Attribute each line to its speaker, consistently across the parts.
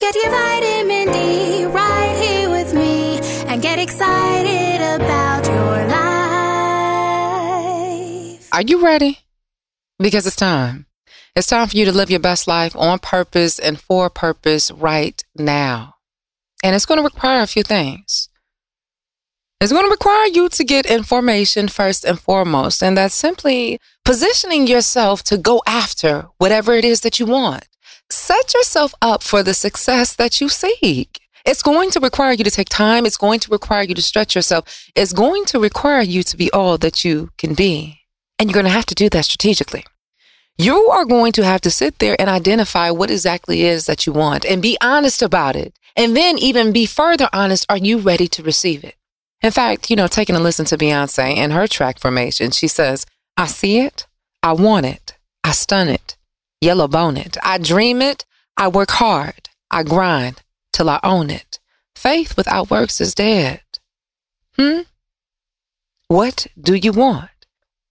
Speaker 1: Get your vitamin D right here with me and get excited about your life.
Speaker 2: Are you ready? Because it's time. It's time for you to live your best life on purpose and for purpose right now. And it's going to require a few things. It's going to require you to get information first and foremost, and that's simply positioning yourself to go after whatever it is that you want set yourself up for the success that you seek. It's going to require you to take time. It's going to require you to stretch yourself. It's going to require you to be all that you can be. And you're going to have to do that strategically. You are going to have to sit there and identify what exactly is that you want and be honest about it. And then even be further honest. Are you ready to receive it? In fact, you know, taking a listen to Beyonce and her track formation, she says, I see it. I want it. I stun it yellow bone it. I dream it. I work hard. I grind till I own it. Faith without works is dead. Hmm? What do you want?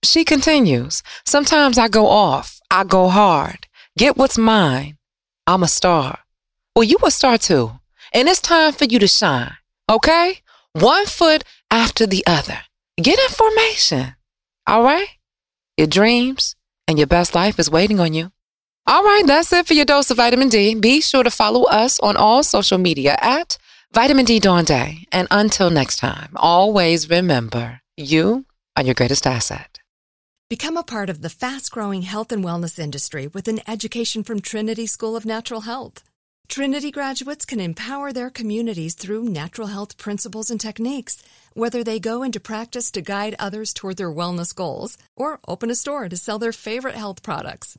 Speaker 2: She continues. Sometimes I go off. I go hard. Get what's mine. I'm a star. Well, you a star too. And it's time for you to shine. Okay? One foot after the other. Get information. All right? Your dreams and your best life is waiting on you. All right, that's it for your dose of vitamin D. Be sure to follow us on all social media at Vitamin D Dawn Day. And until next time, always remember you are your greatest asset.
Speaker 3: Become a part of the fast growing health and wellness industry with an education from Trinity School of Natural Health. Trinity graduates can empower their communities through natural health principles and techniques, whether they go into practice to guide others toward their wellness goals or open a store to sell their favorite health products.